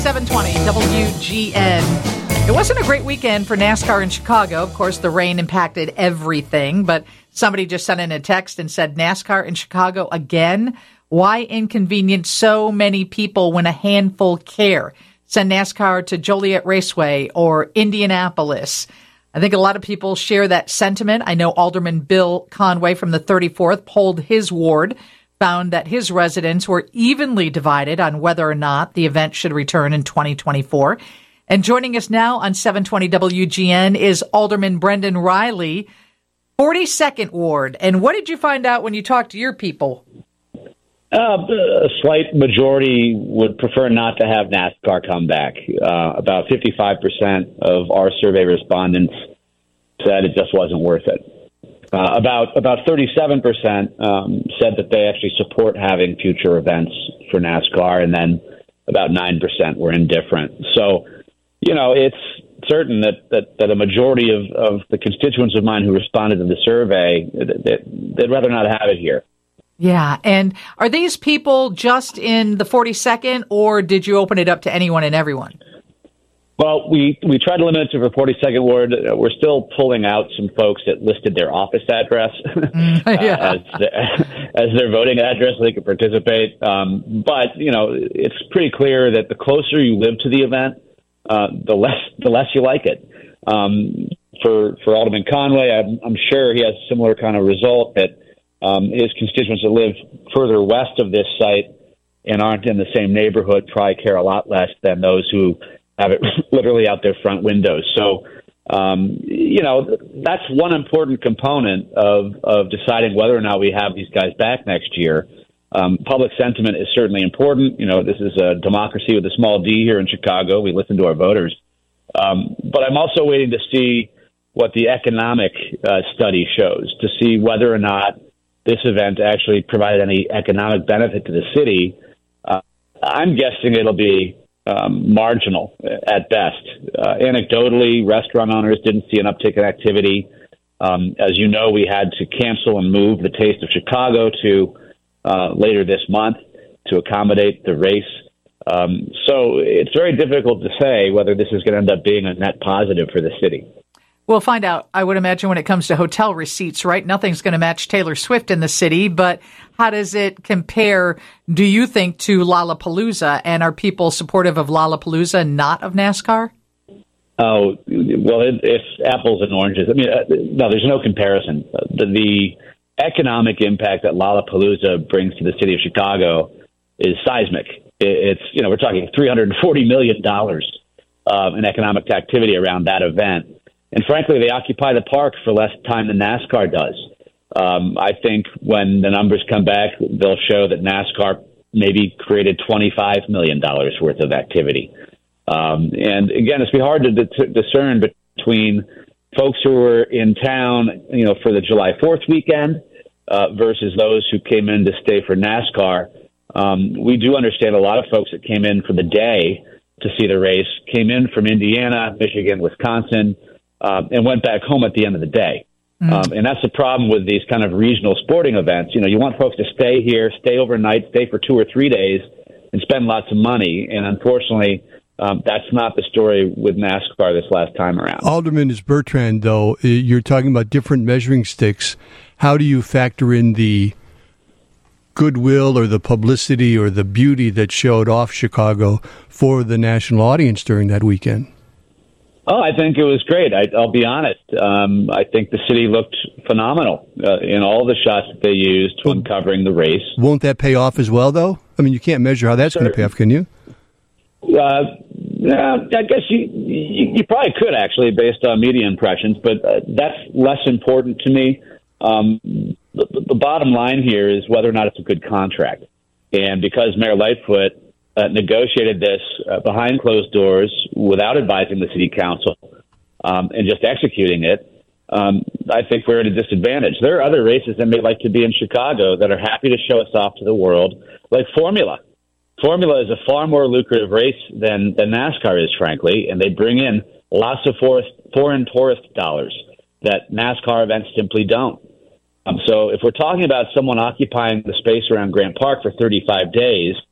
720 WGN. It wasn't a great weekend for NASCAR in Chicago. Of course, the rain impacted everything, but somebody just sent in a text and said, NASCAR in Chicago again? Why inconvenience so many people when a handful care? Send NASCAR to Joliet Raceway or Indianapolis. I think a lot of people share that sentiment. I know Alderman Bill Conway from the 34th polled his ward found that his residents were evenly divided on whether or not the event should return in 2024. And joining us now on 720 WGN is Alderman Brendan Reilly, 42nd Ward. And what did you find out when you talked to your people? Uh, a slight majority would prefer not to have NASCAR come back. Uh, about 55% of our survey respondents said it just wasn't worth it. Uh, about about 37 percent um, said that they actually support having future events for NASCAR, and then about nine percent were indifferent. So, you know, it's certain that, that, that a majority of, of the constituents of mine who responded to the survey that, they'd rather not have it here. Yeah, and are these people just in the 42nd, or did you open it up to anyone and everyone? Well, we we tried to limit it to the 42nd ward. We're still pulling out some folks that listed their office address mm, yeah. uh, as, the, as their voting address so they could participate. Um, but you know, it's pretty clear that the closer you live to the event, uh, the less the less you like it. Um, for for Alderman Conway, I'm, I'm sure he has a similar kind of result that um, his constituents that live further west of this site and aren't in the same neighborhood probably care a lot less than those who have it literally out their front windows. So, um, you know, that's one important component of, of deciding whether or not we have these guys back next year. Um, public sentiment is certainly important. You know, this is a democracy with a small d here in Chicago. We listen to our voters. Um, but I'm also waiting to see what the economic uh, study shows to see whether or not this event actually provided any economic benefit to the city. Uh, I'm guessing it'll be um, marginal at best. Uh, anecdotally, restaurant owners didn't see an uptick in activity. Um, as you know, we had to cancel and move the Taste of Chicago to uh, later this month to accommodate the race. Um, so it's very difficult to say whether this is going to end up being a net positive for the city. We'll find out, I would imagine, when it comes to hotel receipts, right? Nothing's going to match Taylor Swift in the city, but how does it compare, do you think, to Lollapalooza? And are people supportive of Lollapalooza, not of NASCAR? Oh, well, it, it's apples and oranges. I mean, uh, no, there's no comparison. The, the economic impact that Lollapalooza brings to the city of Chicago is seismic. It, it's, you know, we're talking $340 million uh, in economic activity around that event and frankly, they occupy the park for less time than NASCAR does. Um, I think when the numbers come back, they'll show that NASCAR maybe created $25 million worth of activity. Um, and again, it's be hard to d- discern between folks who were in town, you know, for the July 4th weekend uh, versus those who came in to stay for NASCAR. Um, we do understand a lot of folks that came in for the day to see the race came in from Indiana, Michigan, Wisconsin, uh, and went back home at the end of the day. Mm. Um, and that's the problem with these kind of regional sporting events. You know, you want folks to stay here, stay overnight, stay for two or three days, and spend lots of money. And unfortunately, um, that's not the story with NASCAR this last time around. Alderman is Bertrand, though. You're talking about different measuring sticks. How do you factor in the goodwill or the publicity or the beauty that showed off Chicago for the national audience during that weekend? Oh, I think it was great. I, will be honest. Um, I think the city looked phenomenal uh, in all the shots that they used when covering the race. Won't that pay off as well, though? I mean, you can't measure how that's going to pay off, can you? Uh, yeah, I guess you, you, you probably could actually, based on media impressions, but uh, that's less important to me. Um, the, the bottom line here is whether or not it's a good contract, and because Mayor Lightfoot uh, negotiated this uh, behind closed doors without advising the city council um, and just executing it, um, I think we're at a disadvantage. There are other races that may like to be in Chicago that are happy to show us off to the world, like Formula. Formula is a far more lucrative race than, than NASCAR is, frankly, and they bring in lots of forest, foreign tourist dollars that NASCAR events simply don't. Um, so if we're talking about someone occupying the space around Grant Park for 35 days –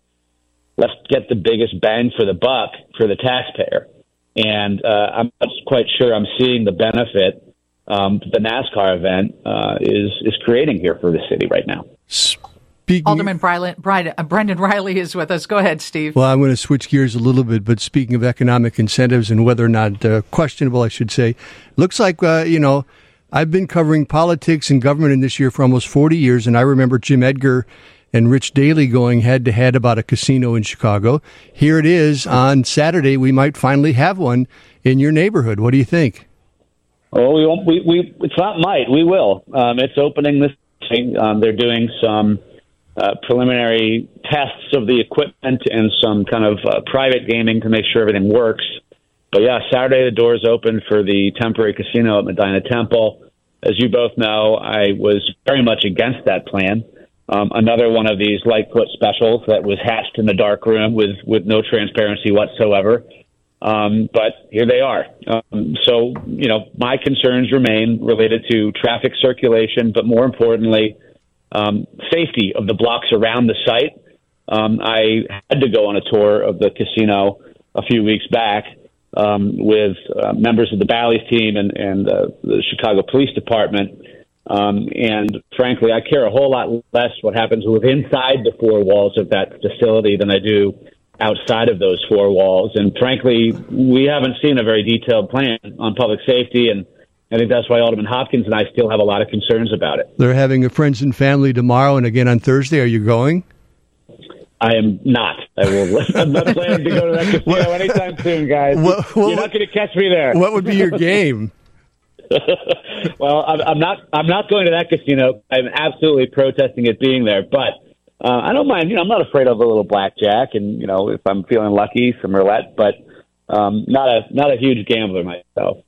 let's get the biggest bang for the buck for the taxpayer. And uh, I'm not quite sure I'm seeing the benefit um, the NASCAR event uh, is is creating here for the city right now. Speaking Alderman Brylan, Bryden, uh, Brendan Reilly is with us. Go ahead, Steve. Well, I'm going to switch gears a little bit, but speaking of economic incentives and whether or not uh, questionable, I should say, looks like uh, you know I've been covering politics and government in this year for almost 40 years, and I remember Jim Edgar and Rich Daley going head to head about a casino in Chicago. Here it is on Saturday. We might finally have one in your neighborhood. What do you think? Oh, we won't. We, we it's not might. We will. Um, it's opening this. Um, they're doing some uh, preliminary tests of the equipment and some kind of uh, private gaming to make sure everything works. But yeah, Saturday the doors open for the temporary casino at Medina Temple. As you both know, I was very much against that plan. Um, another one of these Lightfoot specials that was hatched in the dark room with with no transparency whatsoever. Um, but here they are. Um, so, you know, my concerns remain related to traffic circulation, but more importantly, um, safety of the blocks around the site. Um, I had to go on a tour of the casino a few weeks back um, with uh, members of the Bally's team and, and uh, the Chicago Police Department. Um, and frankly, I care a whole lot less what happens within inside the four walls of that facility than I do outside of those four walls. And frankly, we haven't seen a very detailed plan on public safety. And I think that's why Alderman Hopkins and I still have a lot of concerns about it. They're having a friends and family tomorrow and again on Thursday. Are you going? I am not. I will. I'm not planning to go to that casino anytime soon, guys. What, what, You're not going to catch me there. What would be your game? well, I'm, I'm not. I'm not going to that casino. I'm absolutely protesting it being there, but uh, I don't mind. You know, I'm not afraid of a little blackjack, and you know, if I'm feeling lucky, some roulette. But um, not a not a huge gambler myself.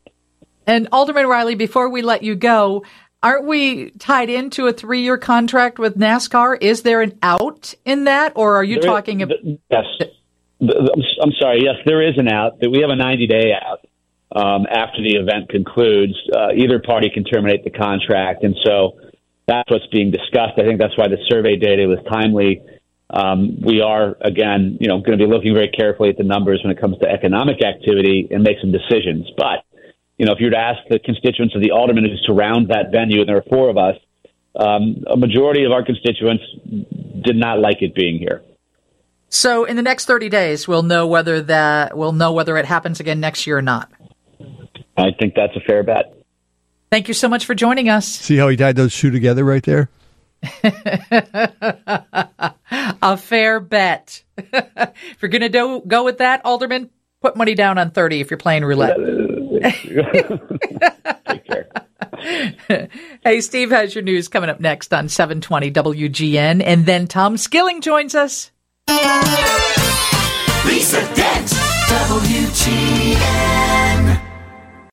And Alderman Reilly, before we let you go, aren't we tied into a three year contract with NASCAR? Is there an out in that, or are you there talking about? Yes, I'm sorry. Yes, there is an out. That we have a 90 day out um, after the event concludes. Uh, either party can terminate the contract, and so that's what's being discussed. I think that's why the survey data was timely. Um, we are again, you know, going to be looking very carefully at the numbers when it comes to economic activity and make some decisions. But you know, if you were to ask the constituents of the aldermen who surround that venue, and there are four of us, um, a majority of our constituents did not like it being here. So, in the next thirty days, we'll know whether that we'll know whether it happens again next year or not. I think that's a fair bet. Thank you so much for joining us. See how he tied those two together right there? a fair bet. if you're going to go with that, Alderman, put money down on 30 if you're playing roulette. Take care. hey, Steve has your news coming up next on 720 WGN. And then Tom Skilling joins us. Lisa Dent, WGN.